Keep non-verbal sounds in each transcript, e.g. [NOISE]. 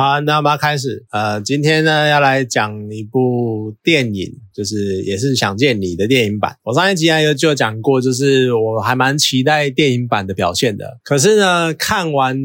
好，那我们要开始。呃，今天呢要来讲一部电影，就是也是想见你的电影版。我上一集啊有就讲过，就是我还蛮期待电影版的表现的。可是呢，看完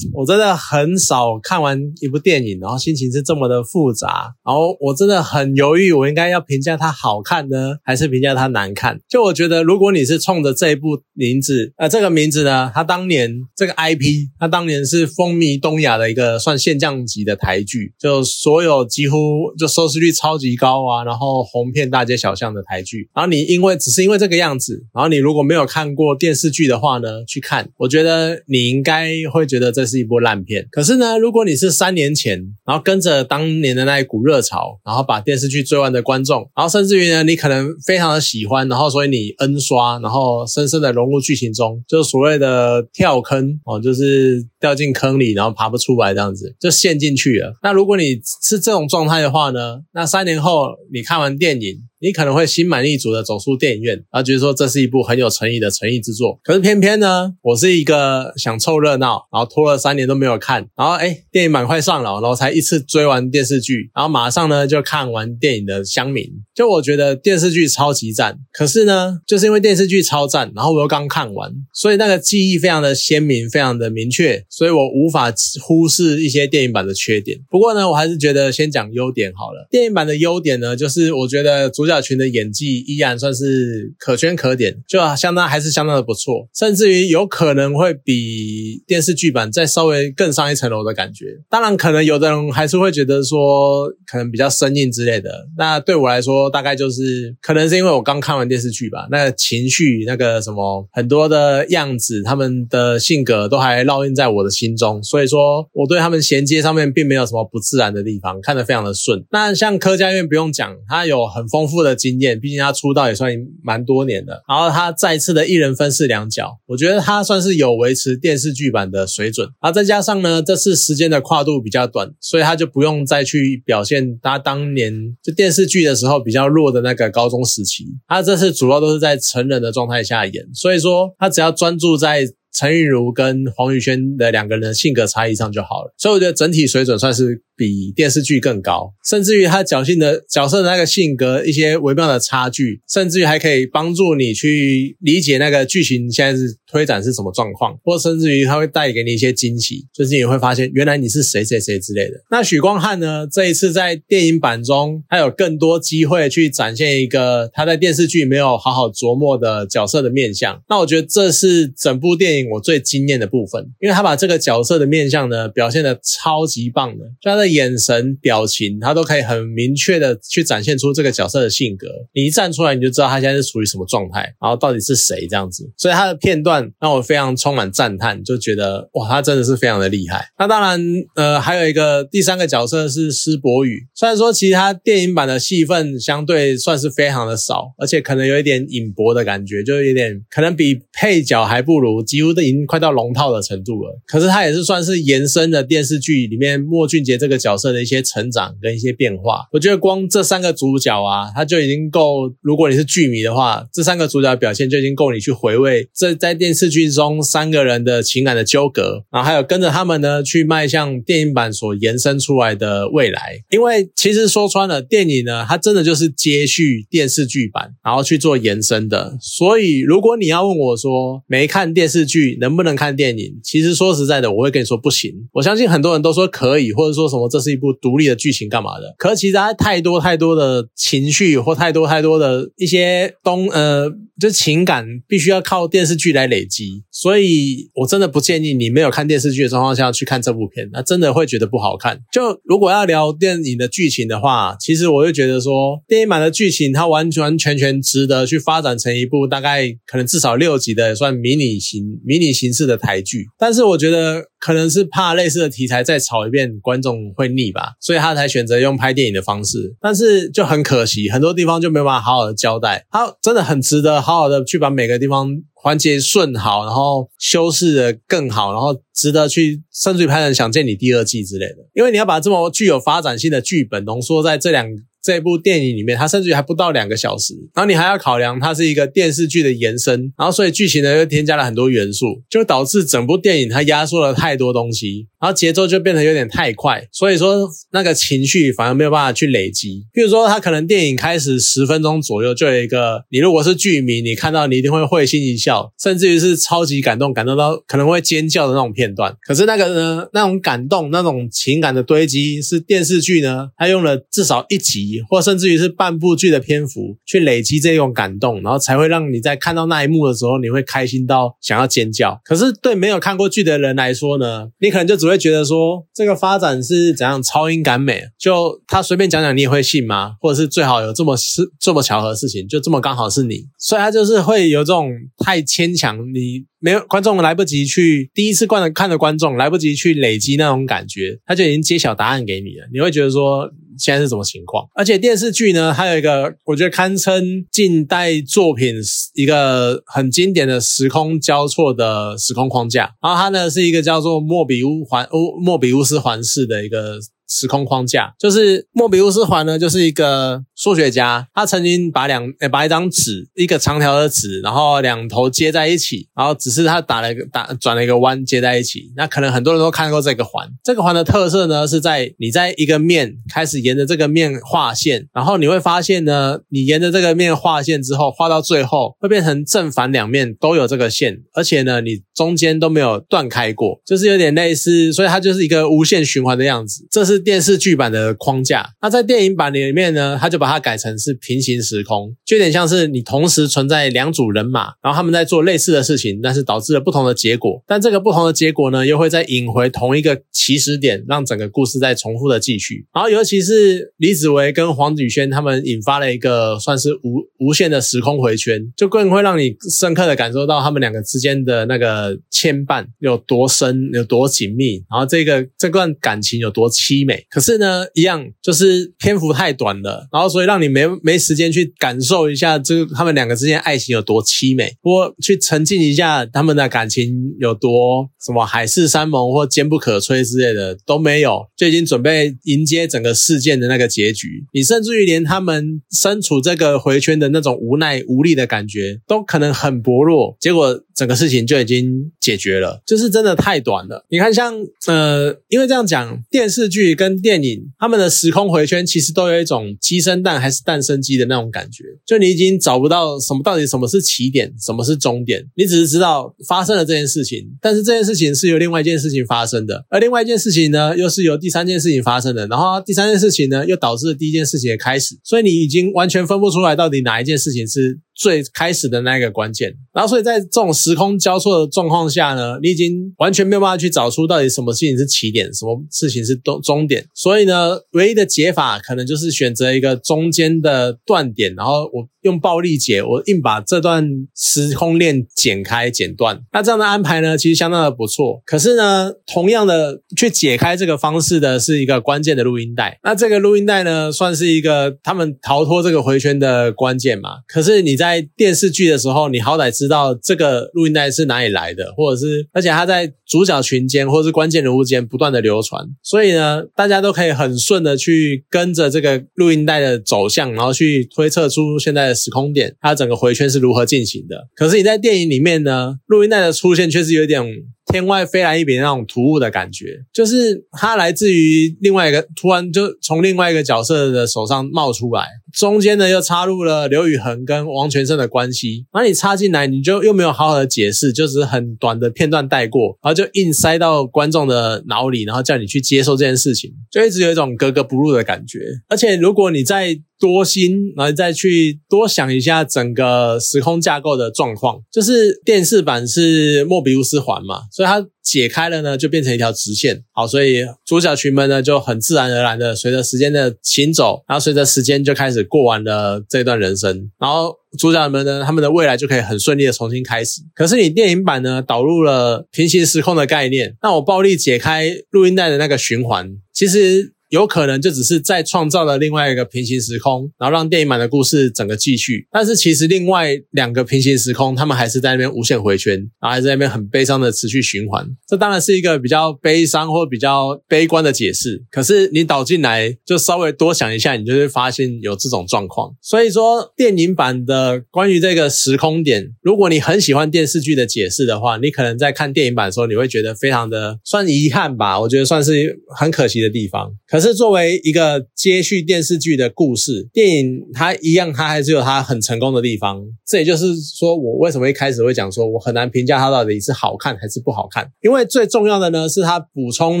我真的很少看完一部电影，然后心情是这么的复杂，然后我真的很犹豫，我应该要评价它好看呢，还是评价它难看？就我觉得，如果你是冲着这一部名字，呃，这个名字呢，它当年这个 IP，它当年是风靡东亚的一个算现象。级的台剧，就所有几乎就收视率超级高啊，然后红遍大街小巷的台剧。然后你因为只是因为这个样子，然后你如果没有看过电视剧的话呢，去看，我觉得你应该会觉得这是一部烂片。可是呢，如果你是三年前，然后跟着当年的那一股热潮，然后把电视剧追完的观众，然后甚至于呢，你可能非常的喜欢，然后所以你 N 刷，然后深深的融入剧情中，就所谓的跳坑哦，就是掉进坑里，然后爬不出来这样子，就陷进去了。那如果你是这种状态的话呢？那三年后你看完电影。你可能会心满意足的走出电影院，然后觉得说这是一部很有诚意的诚意之作。可是偏偏呢，我是一个想凑热闹，然后拖了三年都没有看，然后哎，电影版快上了，然后才一次追完电视剧，然后马上呢就看完电影的乡民。就我觉得电视剧超级赞，可是呢，就是因为电视剧超赞，然后我又刚看完，所以那个记忆非常的鲜明，非常的明确，所以我无法忽视一些电影版的缺点。不过呢，我还是觉得先讲优点好了。电影版的优点呢，就是我觉得主角。群的演技依然算是可圈可点，就相当还是相当的不错，甚至于有可能会比电视剧版再稍微更上一层楼的感觉。当然，可能有的人还是会觉得说可能比较生硬之类的。那对我来说，大概就是可能是因为我刚看完电视剧吧，那情绪、那个什么很多的样子，他们的性格都还烙印在我的心中，所以说我对他们衔接上面并没有什么不自然的地方，看得非常的顺。那像柯佳院不用讲，他有很丰富的。的经验，毕竟他出道也算蛮多年的。然后他再次的一人分饰两角，我觉得他算是有维持电视剧版的水准。然后再加上呢，这次时间的跨度比较短，所以他就不用再去表现他当年就电视剧的时候比较弱的那个高中时期。他这次主要都是在成人的状态下演，所以说他只要专注在。陈韵如跟黄宇轩的两个人的性格差异上就好了，所以我觉得整体水准算是比电视剧更高，甚至于他侥幸的角色的那个性格一些微妙的差距，甚至于还可以帮助你去理解那个剧情现在是推展是什么状况，或甚至于他会带给你一些惊喜，就是你会发现原来你是谁谁谁之类的。那许光汉呢，这一次在电影版中，他有更多机会去展现一个他在电视剧没有好好琢磨的角色的面相。那我觉得这是整部电影。我最惊艳的部分，因为他把这个角色的面相呢表现的超级棒的，就他的眼神、表情，他都可以很明确的去展现出这个角色的性格。你一站出来，你就知道他现在是处于什么状态，然后到底是谁这样子。所以他的片段让我非常充满赞叹，就觉得哇，他真的是非常的厉害。那当然，呃，还有一个第三个角色是施柏宇，虽然说其实他电影版的戏份相对算是非常的少，而且可能有一点影薄的感觉，就有点可能比配角还不如，几乎。都已经快到龙套的程度了，可是他也是算是延伸了电视剧里面莫俊杰这个角色的一些成长跟一些变化。我觉得光这三个主角啊，他就已经够。如果你是剧迷的话，这三个主角表现就已经够你去回味这在电视剧中三个人的情感的纠葛，然后还有跟着他们呢去迈向电影版所延伸出来的未来。因为其实说穿了，电影呢，它真的就是接续电视剧版，然后去做延伸的。所以如果你要问我说没看电视剧，能不能看电影？其实说实在的，我会跟你说不行。我相信很多人都说可以，或者说什么这是一部独立的剧情干嘛的。可是其实它太多太多的情绪，或太多太多的一些东呃，就情感必须要靠电视剧来累积。所以我真的不建议你没有看电视剧的状况下去看这部片，那真的会觉得不好看。就如果要聊电影的剧情的话，其实我会觉得说电影版的剧情它完完全全值得去发展成一部大概可能至少六集的算迷你型。迷你形式的台剧，但是我觉得可能是怕类似的题材再炒一遍，观众会腻吧，所以他才选择用拍电影的方式。但是就很可惜，很多地方就没有办法好好的交代。他真的很值得好好的去把每个地方环节顺好，然后修饰的更好，然后值得去甚至于拍成《想见你》第二季之类的。因为你要把这么具有发展性的剧本浓缩在这两。这部电影里面，它甚至于还不到两个小时，然后你还要考量它是一个电视剧的延伸，然后所以剧情呢又添加了很多元素，就导致整部电影它压缩了太多东西，然后节奏就变得有点太快，所以说那个情绪反而没有办法去累积。比如说，它可能电影开始十分钟左右就有一个，你如果是剧迷，你看到你一定会会心一笑，甚至于是超级感动，感动到可能会尖叫的那种片段。可是那个呢，那种感动、那种情感的堆积，是电视剧呢，它用了至少一集，或甚至于是半部剧的篇幅去累积这种感动，然后才会让你在看到那一幕的时候，你会开心到想要尖叫。可是对没有看过剧的人来说呢，你可能就只会觉得说，这个发展是怎样超英赶美，就他随便讲讲你也会信吗？或者是最好有这么是这么巧合的事情，就这么刚好是你，所以他就是会有这种太牵强，你。没有观众来不及去第一次观看的观众来不及去累积那种感觉，他就已经揭晓答案给你了。你会觉得说现在是什么情况？而且电视剧呢，还有一个我觉得堪称近代作品一个很经典的时空交错的时空框架。然后它呢是一个叫做莫比乌环乌莫比乌斯环式的一个。时空框架就是莫比乌斯环呢，就是一个数学家，他曾经把两把一张纸，一个长条的纸，然后两头接在一起，然后只是他打了一个打转了一个弯接在一起。那可能很多人都看过这个环，这个环的特色呢是在你在一个面开始沿着这个面画线，然后你会发现呢，你沿着这个面画线之后，画到最后会变成正反两面都有这个线，而且呢，你中间都没有断开过，就是有点类似，所以它就是一个无限循环的样子。这。是电视剧版的框架，那在电影版里面呢，他就把它改成是平行时空，就有点像是你同时存在两组人马，然后他们在做类似的事情，但是导致了不同的结果。但这个不同的结果呢，又会再引回同一个起始点，让整个故事再重复的继续。然后尤其是李子维跟黄子轩他们引发了一个算是无无限的时空回圈，就更会让你深刻的感受到他们两个之间的那个牵绊有多深、有多紧密，然后这个这段感情有多凄。美，可是呢，一样就是篇幅太短了，然后所以让你没没时间去感受一下这他们两个之间爱情有多凄美，或去沉浸一下他们的感情有多什么海誓山盟或坚不可摧之类的都没有，就已经准备迎接整个事件的那个结局。你甚至于连他们身处这个回圈的那种无奈无力的感觉都可能很薄弱，结果整个事情就已经解决了，就是真的太短了。你看，像呃，因为这样讲电视剧。跟电影，他们的时空回圈其实都有一种鸡生蛋还是蛋生鸡的那种感觉，就你已经找不到什么到底什么是起点，什么是终点，你只是知道发生了这件事情，但是这件事情是由另外一件事情发生的，而另外一件事情呢，又是由第三件事情发生的，然后第三件事情呢，又导致了第一件事情的开始，所以你已经完全分不出来到底哪一件事情是。最开始的那个关键，然后所以在这种时空交错的状况下呢，你已经完全没有办法去找出到底什么事情是起点，什么事情是终终点。所以呢，唯一的解法可能就是选择一个中间的断点，然后我。用暴力解，我硬把这段时空链剪开、剪断。那这样的安排呢，其实相当的不错。可是呢，同样的去解开这个方式的是一个关键的录音带。那这个录音带呢，算是一个他们逃脱这个回圈的关键嘛？可是你在电视剧的时候，你好歹知道这个录音带是哪里来的，或者是而且它在主角群间或者是关键人物间不断的流传，所以呢，大家都可以很顺的去跟着这个录音带的走向，然后去推测出现在。时空点，它整个回圈是如何进行的？可是你在电影里面呢，录音带的出现却是有点天外飞来一笔那种突兀的感觉，就是它来自于另外一个，突然就从另外一个角色的手上冒出来。中间呢又插入了刘宇恒跟王全胜的关系，然后你插进来，你就又没有好好的解释，就只是很短的片段带过，然后就硬塞到观众的脑里，然后叫你去接受这件事情，就一直有一种格格不入的感觉。而且如果你再多心，然后再去多想一下整个时空架构的状况，就是电视版是莫比乌斯环嘛，所以它。解开了呢，就变成一条直线。好，所以主角群们呢就很自然而然的随着时间的行走，然后随着时间就开始过完了这段人生。然后主角们呢，他们的未来就可以很顺利的重新开始。可是你电影版呢，导入了平行时空的概念，那我暴力解开录音带的那个循环。其实有可能就只是再创造了另外一个平行时空，然后让电影版的故事整个继续。但是其实另外两个平行时空，他们还是在那边无限回圈，然后还在那边很悲伤的持续循环。这当然是一个比较悲伤或比较悲观的解释。可是你导进来，就稍微多想一下，你就会发现有这种状况。所以说，电影版的关于这个时空点，如果你很喜欢电视剧的解释的话，你可能在看电影版的时候，你会觉得非常的算遗憾吧？我觉得算是很可惜的地方。可是作为一个接续电视剧的故事，电影它一样，它还是有它很成功的地方。这也就是说，我为什么一开始会讲说我很难评价它到底是好看还是不好看，因为最重要的呢，是它补充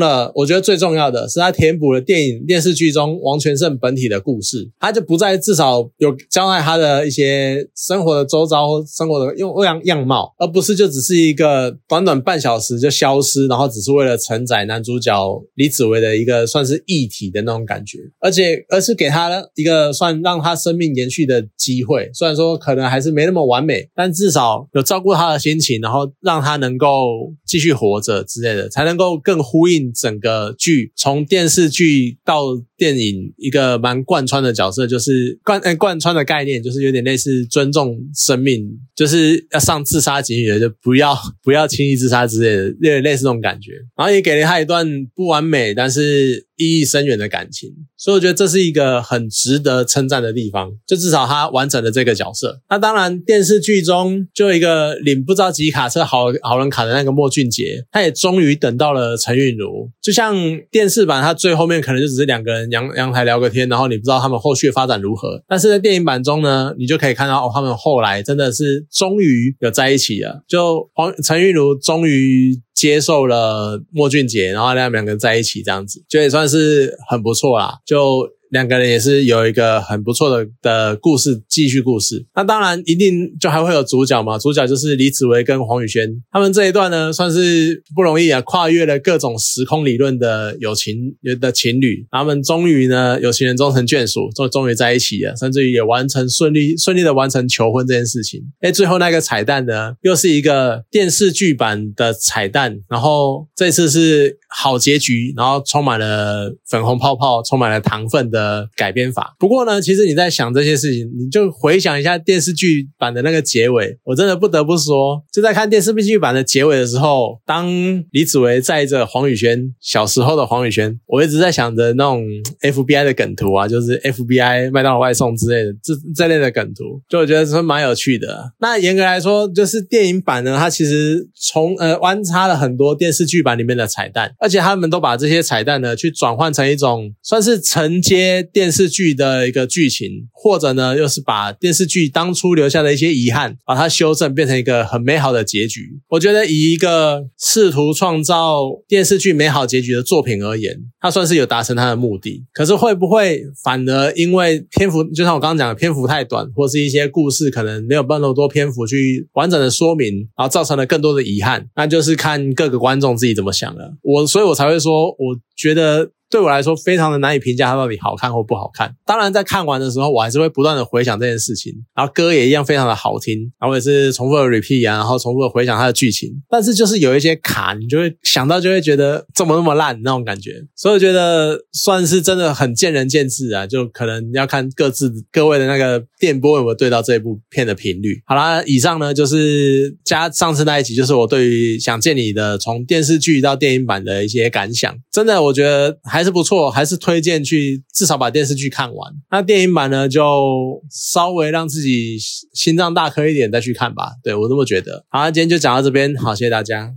了，我觉得最重要的是它填补了电影电视剧中王全胜本体的故事，它就不再至少有交代他的一些生活的周遭、生活的用样样貌，而不是就只是一个短短半小时就消失，然后只是为了承载男主角李子维的一个算是意一体的那种感觉，而且而是给他一个算让他生命延续的机会。虽然说可能还是没那么完美，但至少有照顾他的心情，然后让他能够继续活着之类的，才能够更呼应整个剧从电视剧到电影一个蛮贯穿的角色，就是贯呃贯穿的概念，就是有点类似尊重生命，就是要上自杀警语的，就不要 [LAUGHS] 不要轻易自杀之类的，有点类似这种感觉。然后也给了他一段不完美，但是。意义深远的感情，所以我觉得这是一个很值得称赞的地方。就至少他完成了这个角色。那当然，电视剧中就一个领不着几卡车好好人卡的那个莫俊杰，他也终于等到了陈韵如。就像电视版，他最后面可能就只是两个人阳阳台聊个天，然后你不知道他们后续发展如何。但是在电影版中呢，你就可以看到哦，他们后来真的是终于有在一起了。就黄陈韵如终于。接受了莫俊杰，然后他们两个人在一起，这样子就也算但是很不错啦。就。两个人也是有一个很不错的的故事，继续故事。那当然一定就还会有主角嘛，主角就是李子维跟黄宇轩，他们这一段呢算是不容易啊，跨越了各种时空理论的友情的情侣，他们终于呢有情人终成眷属，终终于在一起了，甚至于也完成顺利顺利的完成求婚这件事情。哎，最后那个彩蛋呢，又是一个电视剧版的彩蛋，然后这次是好结局，然后充满了粉红泡泡，充满了糖分的。呃，改编法。不过呢，其实你在想这些事情，你就回想一下电视剧版的那个结尾。我真的不得不说，就在看电视剧版的结尾的时候，当李子维载着黄宇轩小时候的黄宇轩，我一直在想着那种 FBI 的梗图啊，就是 FBI 麦当劳外送之类的这这类的梗图，就我觉得是蛮有趣的。那严格来说，就是电影版呢，它其实从呃弯插了很多电视剧版里面的彩蛋，而且他们都把这些彩蛋呢，去转换成一种算是承接。电视剧的一个剧情，或者呢，又是把电视剧当初留下的一些遗憾，把它修正，变成一个很美好的结局。我觉得，以一个试图创造电视剧美好结局的作品而言，它算是有达成它的目的。可是，会不会反而因为篇幅，就像我刚刚讲的，篇幅太短，或是一些故事可能没有那么多篇幅去完整的说明，然后造成了更多的遗憾？那就是看各个观众自己怎么想了。我，所以我才会说，我觉得。对我来说，非常的难以评价它到底好看或不好看。当然，在看完的时候，我还是会不断的回想这件事情，然后歌也一样非常的好听，然后也是重复的 repeat 啊，然后重复的回想它的剧情。但是就是有一些卡，你就会想到就会觉得怎么那么烂那种感觉。所以我觉得算是真的很见仁见智啊，就可能要看各自各位的那个电波有没有对到这部片的频率。好啦，以上呢就是加上次那一集，就是我对于想见你的从电视剧到电影版的一些感想。真的，我觉得还。是不错，还是推荐去至少把电视剧看完。那电影版呢，就稍微让自己心脏大颗一点再去看吧。对我这么觉得。好，今天就讲到这边，好，谢谢大家。